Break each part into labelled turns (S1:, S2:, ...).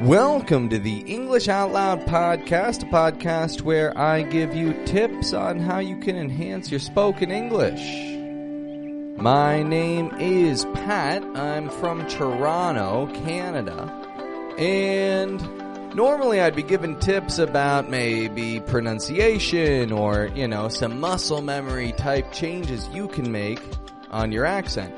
S1: Welcome to the English Out Loud podcast, a podcast where I give you tips on how you can enhance your spoken English. My name is Pat. I'm from Toronto, Canada. And normally I'd be giving tips about maybe pronunciation or, you know, some muscle memory type changes you can make on your accent.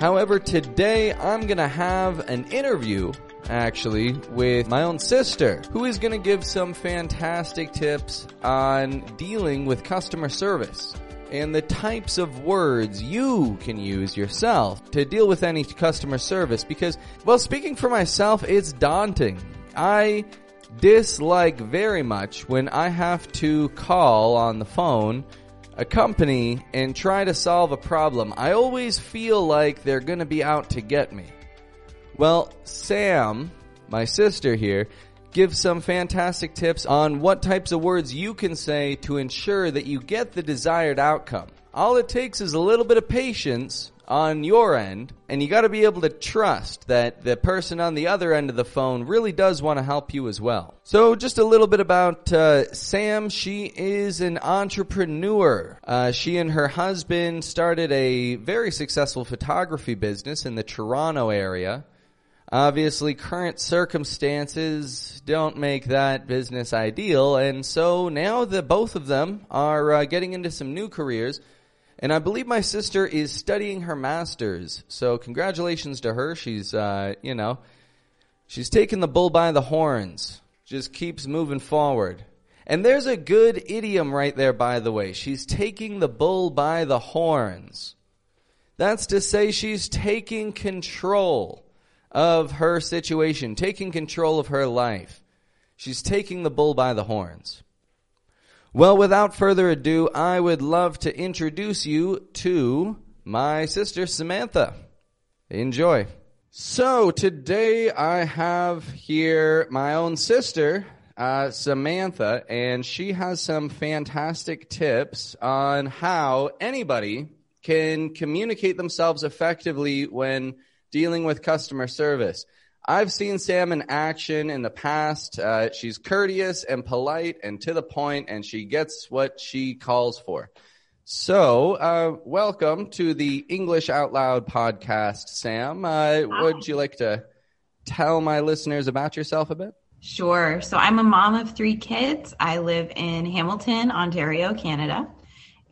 S1: However, today I'm gonna have an interview actually with my own sister who is going to give some fantastic tips on dealing with customer service and the types of words you can use yourself to deal with any customer service. Because well speaking for myself it's daunting. I dislike very much when i have to call on the phone a company and try to solve a problem. I always feel like they're to be out to get me well, Sam, my sister here, gives some fantastic tips on what types of words you can say to ensure that you get the desired outcome. All it takes is a little bit of patience on your end, and you gotta be able to trust that the person on the other end of the phone really does want to help you as well. So just a little bit about uh, Sam. She is an entrepreneur. Uh, she and her husband started a very successful photography business in the Toronto area. Obviously, current circumstances don't make that business ideal, and so now the both of them are uh, getting into some new careers. And I believe my sister is studying her master's. So congratulations to her. She's, uh, you know, she's taking the bull by the horns. Just keeps moving forward. And there's a good idiom right there, by the way. She's taking the bull by the horns. That's to say she's taking control of her situation, taking control of her life. She's taking the bull by the horns. Well, without further ado, I would love to introduce you to my sister Samantha. Enjoy. So today I have here my own sister, uh, Samantha, and she has some fantastic tips on how anybody can communicate themselves effectively when dealing with customer service. I've seen Sam in action in the past. Uh, she's courteous and polite and to the point, and she gets what she calls for. So, uh, welcome to the English Out Loud podcast, Sam. Uh, would you like to tell my listeners about yourself a bit?
S2: Sure. So, I'm a mom of three kids. I live in Hamilton, Ontario, Canada.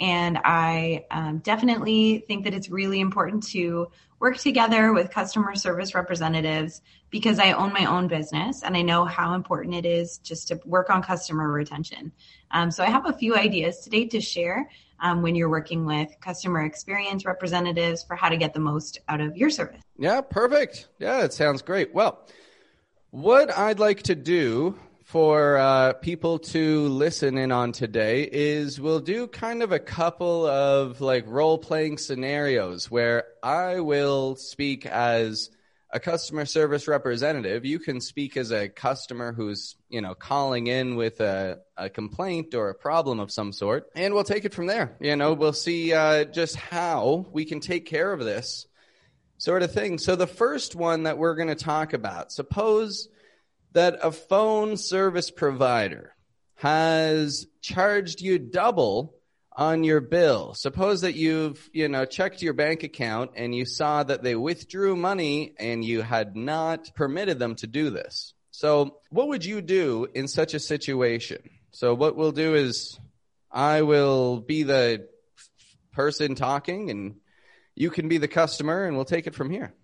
S2: And I um, definitely think that it's really important to work together with customer service representatives because I own my own business and I know how important it is just to work on customer retention. Um, so I have a few ideas today to share um, when you're working with customer experience representatives for how to get the most out of your service.
S1: Yeah, perfect. Yeah, that sounds great. Well, what I'd like to do for uh, people to listen in on today is we'll do kind of a couple of like role playing scenarios where I will speak as a customer service representative. You can speak as a customer who's, you know, calling in with a, a complaint or a problem of some sort. And we'll take it from there. You know, we'll see uh, just how we can take care of this sort of thing. So the first one that we're going to talk about, suppose that a phone service provider has charged you double on your bill. Suppose that you've, you know, checked your bank account and you saw that they withdrew money and you had not permitted them to do this. So what would you do in such a situation? So what we'll do is I will be the person talking and you can be the customer and we'll take it from here.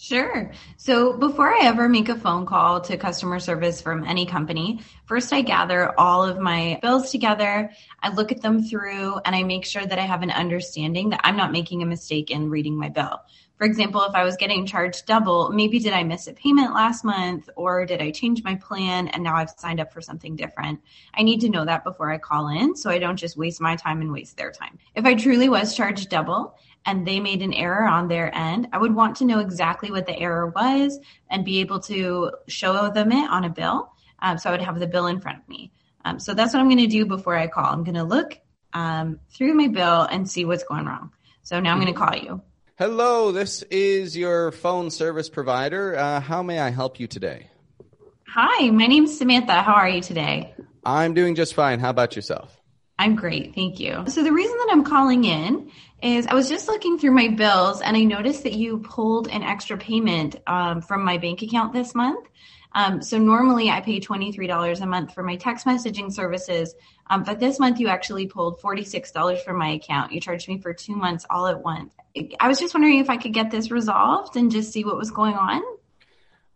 S2: Sure. So before I ever make a phone call to customer service from any company, first I gather all of my bills together. I look at them through and I make sure that I have an understanding that I'm not making a mistake in reading my bill. For example, if I was getting charged double, maybe did I miss a payment last month or did I change my plan and now I've signed up for something different? I need to know that before I call in so I don't just waste my time and waste their time. If I truly was charged double and they made an error on their end, I would want to know exactly what the error was and be able to show them it on a bill. Um, so I would have the bill in front of me. Um, so that's what I'm going to do before I call. I'm going to look um, through my bill and see what's going wrong. So now I'm going to call you.
S1: Hello, this is your phone service provider. Uh, how may I help you today?
S2: Hi, my name's Samantha. How are you today?
S1: I'm doing just fine. How about yourself?
S2: I'm great. Thank you. So, the reason that I'm calling in is I was just looking through my bills and I noticed that you pulled an extra payment um, from my bank account this month. Um, so normally I pay $23 a month for my text messaging services, um, but this month you actually pulled $46 from my account. You charged me for two months all at once. I was just wondering if I could get this resolved and just see what was going on.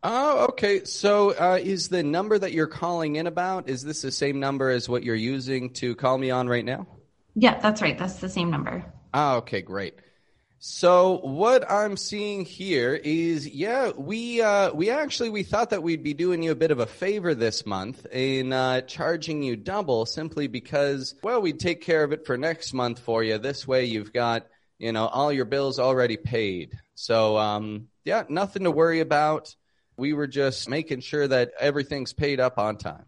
S1: Oh, okay. So uh, is the number that you're calling in about, is this the same number as what you're using to call me on right now?
S2: Yeah, that's right. That's the same number.
S1: Ah, okay, great. So what I'm seeing here is, yeah, we uh, we actually we thought that we'd be doing you a bit of a favor this month in uh, charging you double, simply because, well, we'd take care of it for next month for you. This way, you've got you know all your bills already paid. So um, yeah, nothing to worry about. We were just making sure that everything's paid up on time.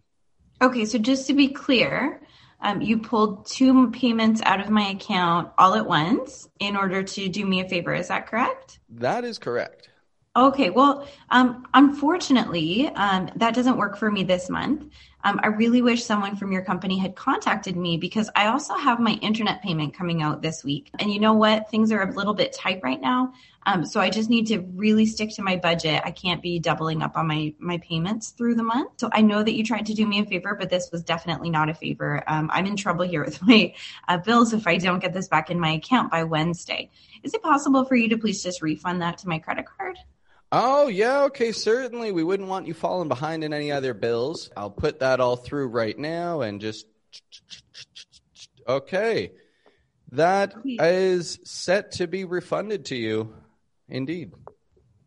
S2: Okay, so just to be clear, um, you pulled two payments out of my account all at once in order to do me a favor. Is that correct?
S1: That is correct.
S2: Okay, well, um, unfortunately, um, that doesn't work for me this month. Um, I really wish someone from your company had contacted me because I also have my internet payment coming out this week. And you know what? Things are a little bit tight right now. Um, so I just need to really stick to my budget. I can't be doubling up on my, my payments through the month. So I know that you tried to do me a favor, but this was definitely not a favor. Um, I'm in trouble here with my uh, bills if I don't get this back in my account by Wednesday. Is it possible for you to please just refund that to my credit card?
S1: Oh, yeah, okay, certainly. We wouldn't want you falling behind in any other bills. I'll put that all through right now and just. Okay. That is set to be refunded to you. Indeed.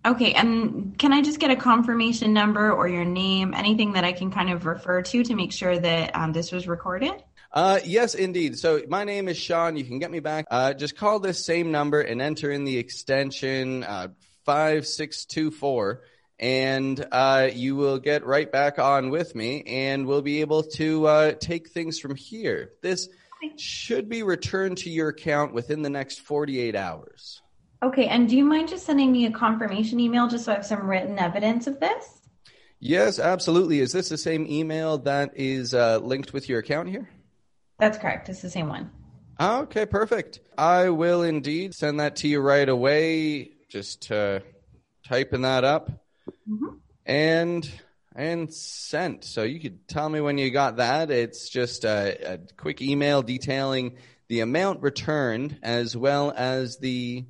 S2: Okay, and can I just get a confirmation number or your name, anything that I can kind of refer to to make sure that um, this was recorded?
S1: Uh, yes, indeed. So my name is Sean. You can get me back. Uh, just call this same number and enter in the extension uh, 5624 and uh, you will get right back on with me and we'll be able to uh, take things from here. This should be returned to your account within the next 48 hours.
S2: Okay, and do you mind just sending me a confirmation email just so I have some written evidence of this?
S1: Yes, absolutely. Is this the same email that is uh, linked with your account here?
S2: That's correct. It's the same one.
S1: Okay, perfect. I will indeed send that to you right away just uh, typing that up mm-hmm. and and sent. So you could tell me when you got that. It's just a, a quick email detailing the amount returned as well as the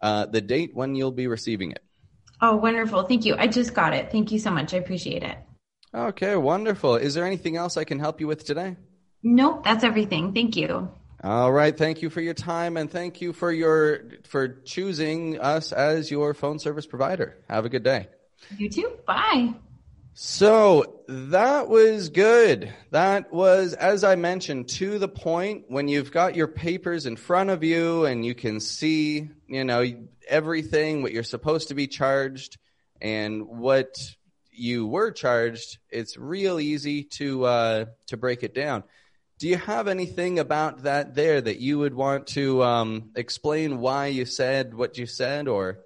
S1: uh, the date when you'll be receiving it.
S2: Oh, wonderful! Thank you. I just got it. Thank you so much. I appreciate it.
S1: Okay, wonderful. Is there anything else I can help you with today?
S2: Nope, that's everything. Thank you.
S1: All right. Thank you for your time and thank you for your for choosing us as your phone service provider. Have a good day.
S2: You too. Bye.
S1: So that was good. That was, as I mentioned, to the point when you've got your papers in front of you and you can see, you know, everything, what you're supposed to be charged and what you were charged. It's real easy to, uh, to break it down. Do you have anything about that there that you would want to um, explain why you said what you said or?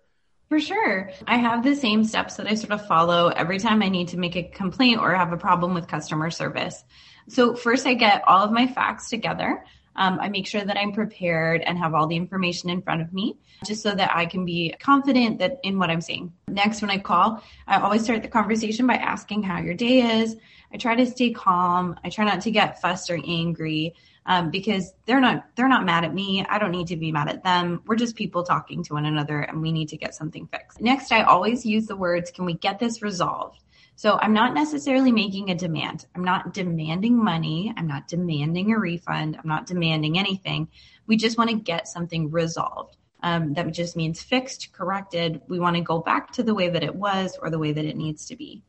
S2: For sure. I have the same steps that I sort of follow every time I need to make a complaint or have a problem with customer service. So, first, I get all of my facts together. Um, I make sure that I'm prepared and have all the information in front of me just so that I can be confident that in what I'm saying. Next, when I call, I always start the conversation by asking how your day is. I try to stay calm. I try not to get fussed or angry um, because they're not they're not mad at me. I don't need to be mad at them. We're just people talking to one another, and we need to get something fixed. Next, I always use the words, "Can we get this resolved?" So I'm not necessarily making a demand. I'm not demanding money. I'm not demanding a refund. I'm not demanding anything. We just want to get something resolved. Um, that just means fixed, corrected. We want to go back to the way that it was or the way that it needs to be.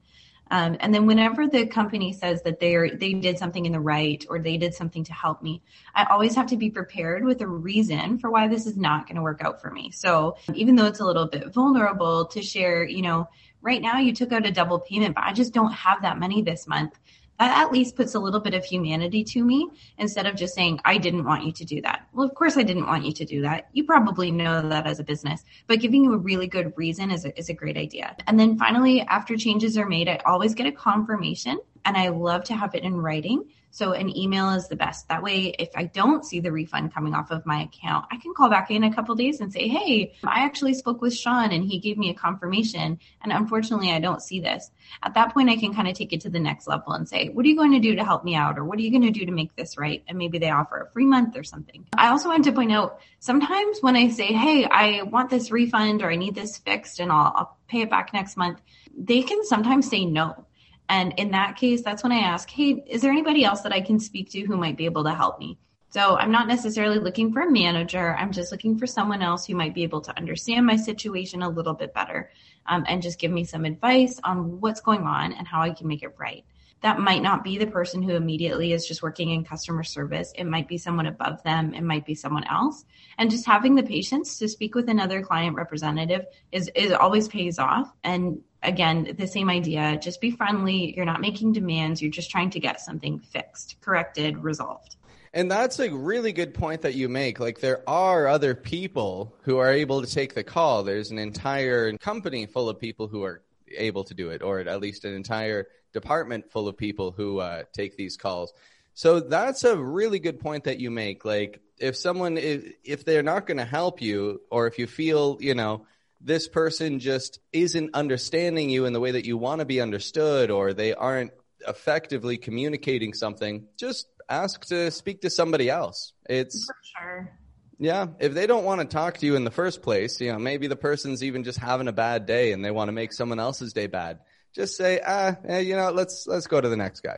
S2: Um, and then whenever the company says that they are they did something in the right or they did something to help me, I always have to be prepared with a reason for why this is not going to work out for me. So even though it's a little bit vulnerable to share, you know, right now you took out a double payment, but I just don't have that money this month. That at least puts a little bit of humanity to me instead of just saying, I didn't want you to do that. Well, of course I didn't want you to do that. You probably know that as a business, but giving you a really good reason is a, is a great idea. And then finally, after changes are made, I always get a confirmation and I love to have it in writing so an email is the best. That way, if I don't see the refund coming off of my account, I can call back in a couple days and say, Hey, I actually spoke with Sean and he gave me a confirmation. And unfortunately, I don't see this. At that point, I can kind of take it to the next level and say, what are you going to do to help me out? Or what are you going to do to make this right? And maybe they offer a free month or something. I also want to point out sometimes when I say, Hey, I want this refund or I need this fixed and I'll, I'll pay it back next month, they can sometimes say no. And in that case, that's when I ask, hey, is there anybody else that I can speak to who might be able to help me? So I'm not necessarily looking for a manager. I'm just looking for someone else who might be able to understand my situation a little bit better um, and just give me some advice on what's going on and how I can make it right. That might not be the person who immediately is just working in customer service. It might be someone above them. It might be someone else. And just having the patience to speak with another client representative is, is always pays off. And again, the same idea. Just be friendly. You're not making demands. You're just trying to get something fixed, corrected, resolved.
S1: And that's a really good point that you make. Like, there are other people who are able to take the call. There's an entire company full of people who are able to do it, or at least an entire department full of people who uh, take these calls. So that's a really good point that you make. Like, if someone, if, if they're not going to help you, or if you feel, you know, this person just isn't understanding you in the way that you want to be understood or they aren't effectively communicating something, just ask to speak to somebody else. It's
S2: For sure.
S1: Yeah, if they don't want to talk to you in the first place, you know, maybe the person's even just having a bad day and they want to make someone else's day bad. Just say, ah, eh, you know, let's let's go to the next guy.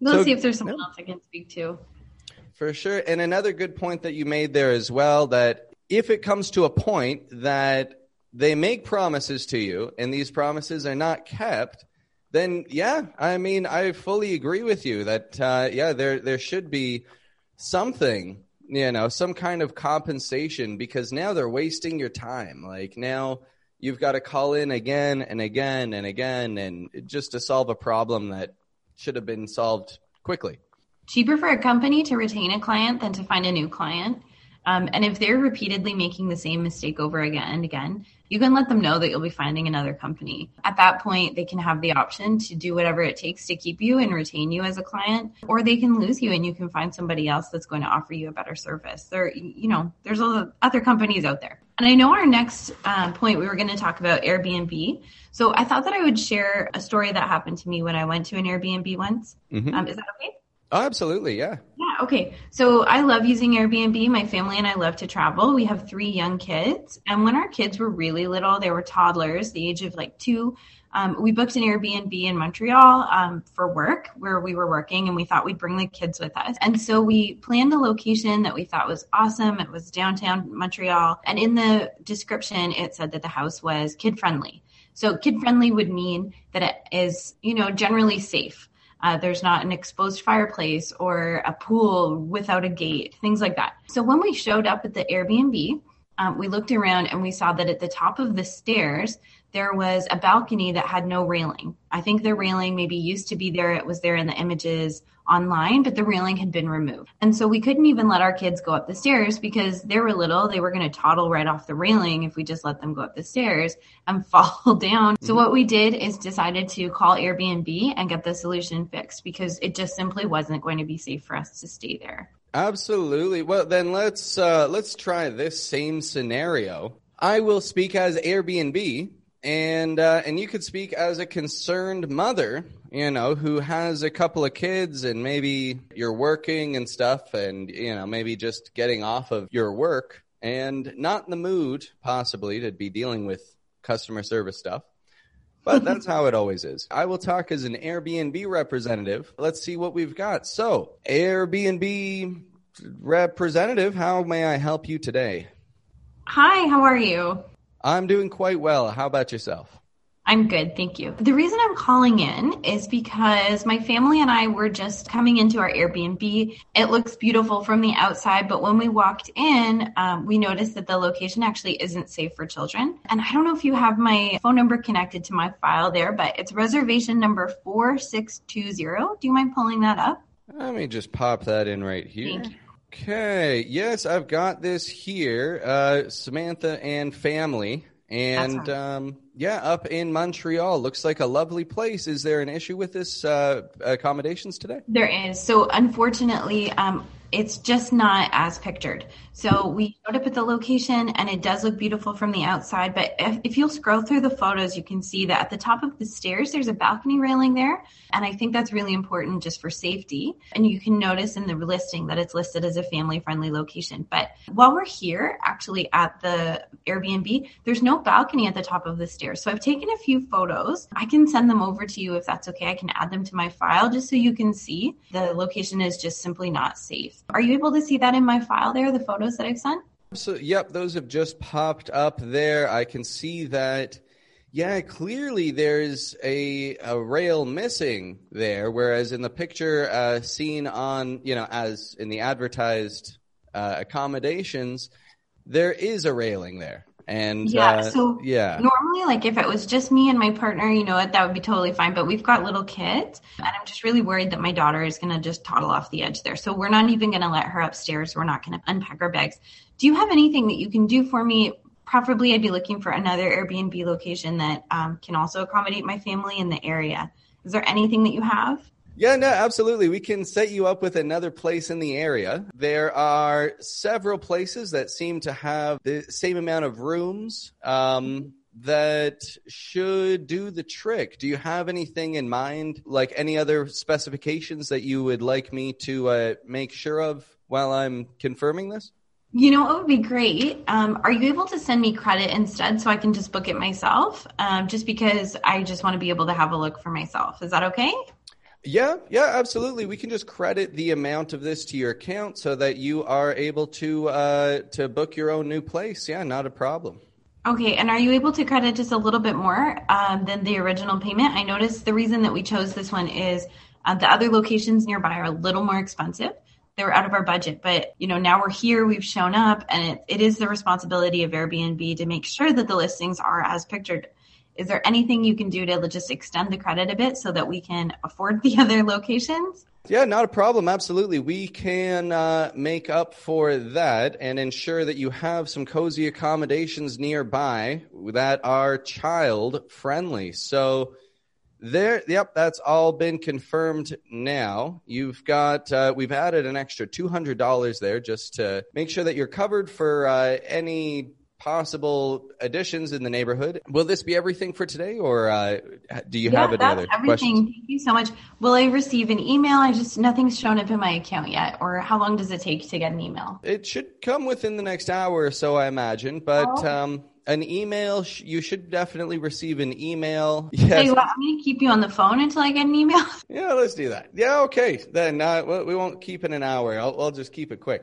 S2: We'll so, see if there's someone yeah. else I can speak to.
S1: For sure. And another good point that you made there as well that if it comes to a point that they make promises to you and these promises are not kept, then yeah, I mean, I fully agree with you that uh, yeah, there there should be something, you know, some kind of compensation because now they're wasting your time. Like now you've got to call in again and again and again and just to solve a problem that should have been solved quickly.
S2: Cheaper for a company to retain a client than to find a new client. Um, and if they're repeatedly making the same mistake over again and again, you can let them know that you'll be finding another company. At that point, they can have the option to do whatever it takes to keep you and retain you as a client, or they can lose you and you can find somebody else that's going to offer you a better service. There, you know, there's other companies out there. And I know our next uh, point we were going to talk about Airbnb. So I thought that I would share a story that happened to me when I went to an Airbnb once. Mm-hmm. Um, is that okay?
S1: Oh, absolutely. Yeah.
S2: Okay. So I love using Airbnb. My family and I love to travel. We have three young kids. And when our kids were really little, they were toddlers, the age of like two. Um, we booked an Airbnb in Montreal um, for work where we were working and we thought we'd bring the kids with us. And so we planned a location that we thought was awesome. It was downtown Montreal. And in the description, it said that the house was kid friendly. So kid friendly would mean that it is, you know, generally safe. Uh, there's not an exposed fireplace or a pool without a gate, things like that. So when we showed up at the Airbnb, um, we looked around and we saw that at the top of the stairs, there was a balcony that had no railing. I think the railing maybe used to be there. It was there in the images online, but the railing had been removed. And so we couldn't even let our kids go up the stairs because they were little. They were going to toddle right off the railing if we just let them go up the stairs and fall down. So what we did is decided to call Airbnb and get the solution fixed because it just simply wasn't going to be safe for us to stay there.
S1: Absolutely. Well, then let's uh, let's try this same scenario. I will speak as Airbnb and uh, and you could speak as a concerned mother, you know, who has a couple of kids, and maybe you're working and stuff, and you know, maybe just getting off of your work and not in the mood, possibly, to be dealing with customer service stuff. But that's how it always is. I will talk as an Airbnb representative. Let's see what we've got. So, Airbnb representative, how may I help you today?
S2: Hi, how are you?
S1: I'm doing quite well. How about yourself?
S2: I'm good, thank you. The reason I'm calling in is because my family and I were just coming into our Airbnb. It looks beautiful from the outside, but when we walked in, um, we noticed that the location actually isn't safe for children. And I don't know if you have my phone number connected to my file there, but it's reservation number 4620. Do you mind pulling that up?
S1: Let me just pop that in right here. Okay, yes, I've got this here. Uh, Samantha and family. And um, yeah, up in Montreal, looks like a lovely place. Is there an issue with this uh, accommodations today?
S2: There is. So unfortunately, um, it's just not as pictured. So we showed up at the location and it does look beautiful from the outside. But if, if, you'll scroll through the photos, you can see that at the top of the stairs, there's a balcony railing there. And I think that's really important just for safety. And you can notice in the listing that it's listed as a family friendly location. But while we're here, actually at the Airbnb, there's no balcony at the top of the stairs. So I've taken a few photos. I can send them over to you if that's okay. I can add them to my file just so you can see the location is just simply not safe. Are you able to see that in my file there, the photos that I've sent?
S1: So, yep, those have just popped up there. I can see that. Yeah, clearly there's a, a rail missing there, whereas in the picture uh, seen on, you know, as in the advertised uh, accommodations, there is a railing there. And
S2: yeah,
S1: uh,
S2: so
S1: yeah,
S2: normally, like if it was just me and my partner, you know what, that would be totally fine. But we've got little kids, and I'm just really worried that my daughter is going to just toddle off the edge there. So we're not even going to let her upstairs. We're not going to unpack our bags. Do you have anything that you can do for me? Preferably, I'd be looking for another Airbnb location that um, can also accommodate my family in the area. Is there anything that you have?
S1: Yeah, no, absolutely. We can set you up with another place in the area. There are several places that seem to have the same amount of rooms um, that should do the trick. Do you have anything in mind, like any other specifications that you would like me to uh, make sure of while I'm confirming this?
S2: You know, it would be great. Um, are you able to send me credit instead so I can just book it myself? Um, just because I just want to be able to have a look for myself. Is that okay?
S1: Yeah, yeah, absolutely. We can just credit the amount of this to your account so that you are able to uh, to book your own new place. Yeah, not a problem.
S2: Okay, and are you able to credit just a little bit more um, than the original payment? I noticed the reason that we chose this one is uh, the other locations nearby are a little more expensive. They were out of our budget, but you know now we're here, we've shown up, and it, it is the responsibility of Airbnb to make sure that the listings are as pictured is there anything you can do to just extend the credit a bit so that we can afford the other locations?
S1: Yeah, not a problem. Absolutely. We can uh, make up for that and ensure that you have some cozy accommodations nearby that are child friendly. So, there, yep, that's all been confirmed now. You've got, uh, we've added an extra $200 there just to make sure that you're covered for uh, any possible additions in the neighborhood. Will this be everything for today, or uh, do you
S2: yeah,
S1: have any other
S2: everything.
S1: questions?
S2: Thank you so much. Will I receive an email? I just nothing's shown up in my account yet, or how long does it take to get an email?
S1: It should come within the next hour or so, I imagine. But
S2: Oh.
S1: um, an email, sh- you should definitely receive an email. Yes.
S2: you what, I'm going to keep you on the phone until I get an email.
S1: Yeah, let's do that. Yeah, okay. Then uh, we won't keep it an hour. I'll, I'll just keep it quick.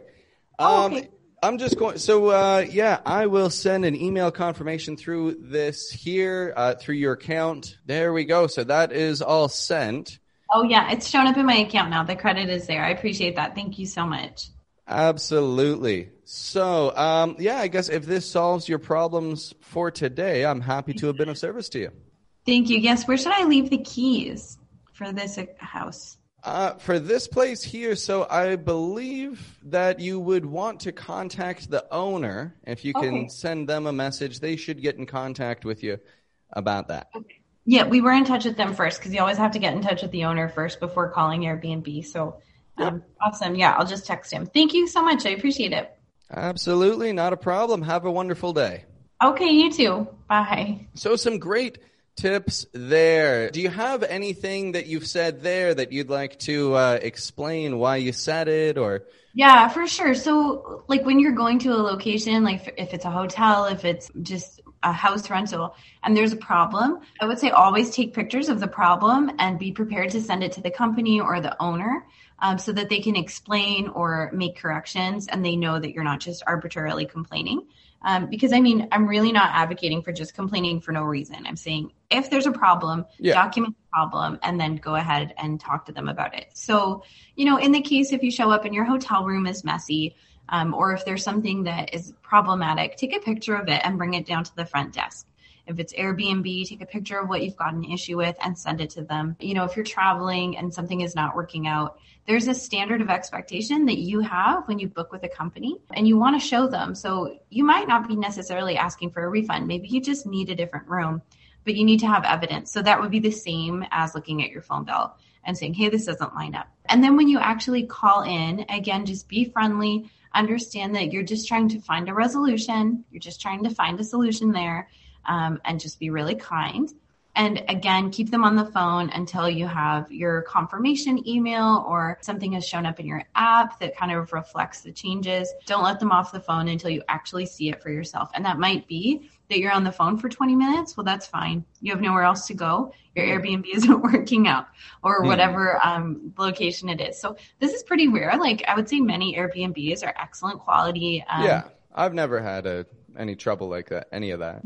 S2: Oh,
S1: Um,
S2: okay.
S1: I'm just going. So uh, yeah, I will send an email confirmation through this here uh, through your account. There we go. So that is all sent.
S2: Oh yeah, it's shown up in my account now. The credit is there. I appreciate that. Thank you so much.
S1: Absolutely. So um, yeah, I guess if this solves your problems for today, I'm happy to have been of service to you.
S2: Thank you. Yes, where should I leave the keys for this house?
S1: Uh, for this place here, so I believe that you would want to contact the owner. If you can
S2: Okay.
S1: send them a message, they should get in contact with you about that.
S2: Yeah, we were in touch with them first because you always have to get in touch with the owner first before calling Airbnb. So um, awesome. Yeah, I'll just text him. Thank you so much. I appreciate it.
S1: Absolutely, not a problem. Have a wonderful day.
S2: Okay, you too. Bye.
S1: So, some great tips there. Do you have anything that you've said there that you'd like to uh, explain why you said it or?
S2: Yeah, for sure. So, like when you're going to a location, like if it's a hotel, if it's just a house rental, and there's a problem, I would say always take pictures of the problem and be prepared to send it to the company or the owner um, so that they can explain or make corrections and they know that you're not just arbitrarily complaining. Um, because I mean, I'm really not advocating for just complaining for no reason. I'm saying if there's a problem,
S1: Yeah.
S2: document the problem and then go ahead and talk to them about it. So, you know, in the case if you show up and your hotel room is messy, um, or if there's something that is problematic, take a picture of it and bring it down to the front desk. If it's Airbnb, take a picture of what you've got an issue with and send it to them. You know, if you're traveling and something is not working out, there's a standard of expectation that you have when you book with a company and you want to show them. So you might not be necessarily asking for a refund. Maybe you just need a different room, but you need to have evidence. So that would be the same as looking at your phone bill and saying, hey, this doesn't line up. And then when you actually call in, again, just be friendly. Understand that you're just trying to find a resolution. You're just trying to find a solution there um, and just be really kind. And again, keep them on the phone until you have your confirmation email or something has shown up in your app that kind of reflects the changes. Don't let them off the phone until you actually see it for yourself. And that might be that you're on the phone for 20 minutes. Well, that's fine. You have nowhere else to go. Your Airbnb isn't working out or whatever um, location it is. So this is pretty rare. Like I would say many Airbnbs are excellent quality. Um,
S1: yeah, I've never had a, any trouble like that, any of that.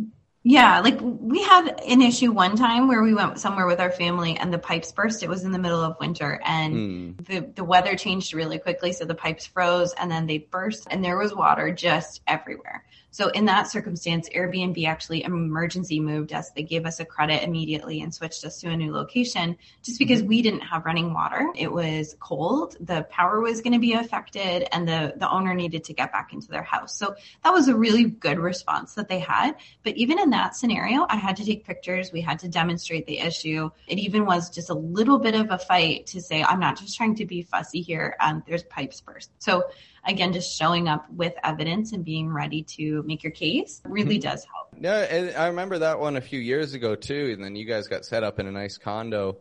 S2: Yeah, like we had an issue one time where we went somewhere with our family and the pipes burst. It was in the middle of winter and
S1: Hmm.
S2: the, the weather changed really quickly. So the pipes froze and then they burst and there was water just everywhere. So in that circumstance, Airbnb actually emergency moved us. They gave us a credit immediately and switched us to a new location just because we didn't have running water. It was cold. The power was going to be affected and the, the owner needed to get back into their house. So that was a really good response that they had. But even in that scenario, I had to take pictures. We had to demonstrate the issue. It even was just a little bit of a fight to say, I'm not just trying to be fussy here. Um, there's pipes burst. So again, just showing up with evidence and being ready to make your case really does help.
S1: Yeah, and I remember that one a few years ago too, and then you guys got set up in a nice condo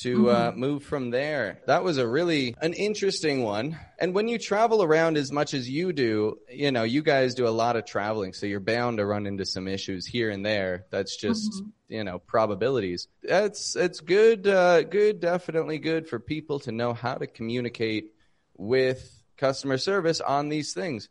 S1: to uh, move from there. That was a really an interesting one. And when you travel around as much as you do, you know, you guys do a lot of traveling, so you're bound to run into some issues here and there. That's just you know probabilities. That's it's good, uh, good, definitely good for people to know how to communicate with customer service on these things.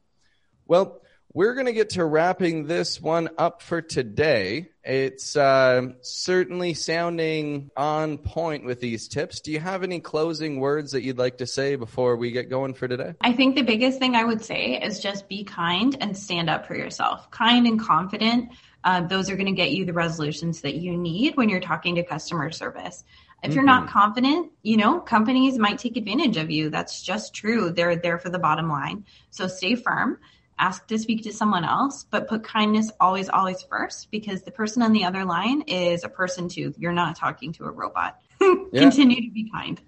S1: Well, we're going to get to wrapping this one up for today. It's uh, certainly sounding on point with these tips. Do you have any closing words that you'd like to say before we get going for today?
S2: I think the biggest thing I would say is just be kind and stand up for yourself. Kind and confident. Uh, those are going to get you the resolutions that you need when you're talking to customer service. If you're not mm-hmm. confident, you know, companies might take advantage of you. That's just true. They're there for the bottom line. So stay firm. Ask to speak to someone else, but put kindness always, always first because the person on the other line is a person too. You're not talking to a robot. Continue to be kind.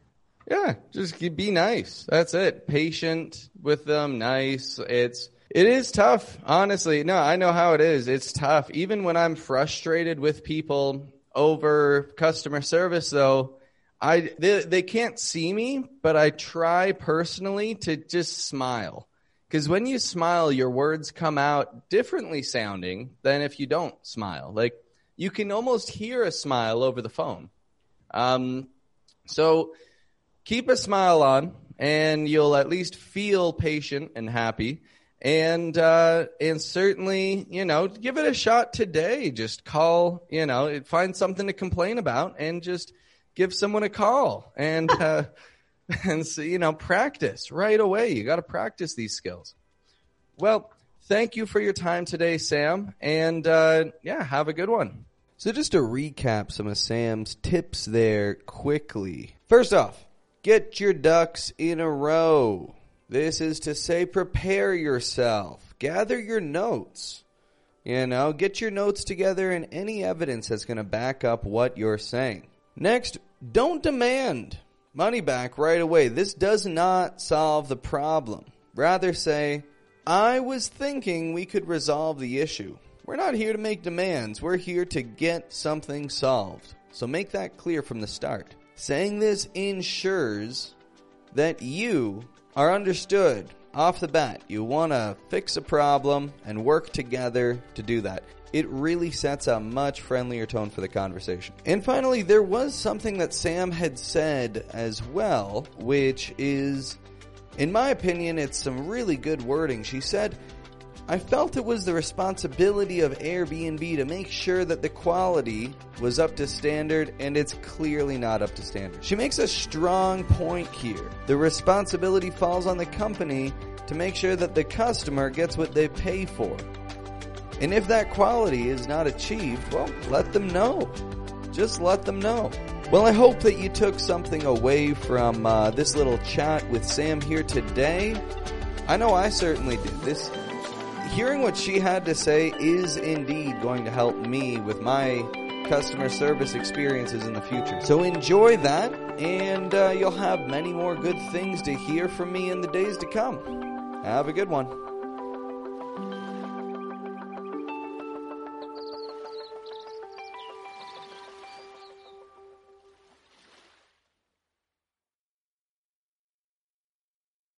S1: Yeah, just be nice. That's it. Patient with them, nice. It's it is tough, honestly. No, I know how it is. It's tough. Even when I'm frustrated with people over customer service though, I they, they can't see me, but I try personally to just smile. Cuz when you smile, your words come out differently sounding than if you don't smile. Like you can almost hear a smile over the phone. Um so keep a smile on and you'll at least feel patient and happy and uh and certainly you know give it a shot today. Just call you know find something to complain about and just give someone a call and uh and so, you know practice right away. You got to practice these skills. Well thank you for your time today sam. And uh yeah have a good one. So just to recap some of Sam's tips there quickly. First off, get your ducks in a row. This is to say prepare yourself. Gather your notes. You know, get your notes together and any evidence that's going to back up what you're saying. Next, don't demand money back right away. This does not solve the problem. Rather say, I was thinking we could resolve the issue. We're not here to make demands. We're here to get something solved. So make that clear from the start. Saying this ensures that you are understood off the bat. You want to fix a problem and work together to do that. It really sets a much friendlier tone for the conversation. And finally, there was something that Sam had said as well, which is, in my opinion, it's some really good wording. She said, I felt it was the responsibility of Airbnb to make sure that the quality was up to standard, and it's clearly not up to standard. She makes a strong point here. The responsibility falls on the company to make sure that the customer gets what they pay for. And if that quality is not achieved, well, let them know. Just let them know. Well, I hope that you took something away from uh, this little chat with Sam here today. I know I certainly did. This hearing what she had to say is indeed going to help me with my customer service experiences in the future. So enjoy that, and uh, you'll have many more good things to hear from me in the days to come. Have a good one.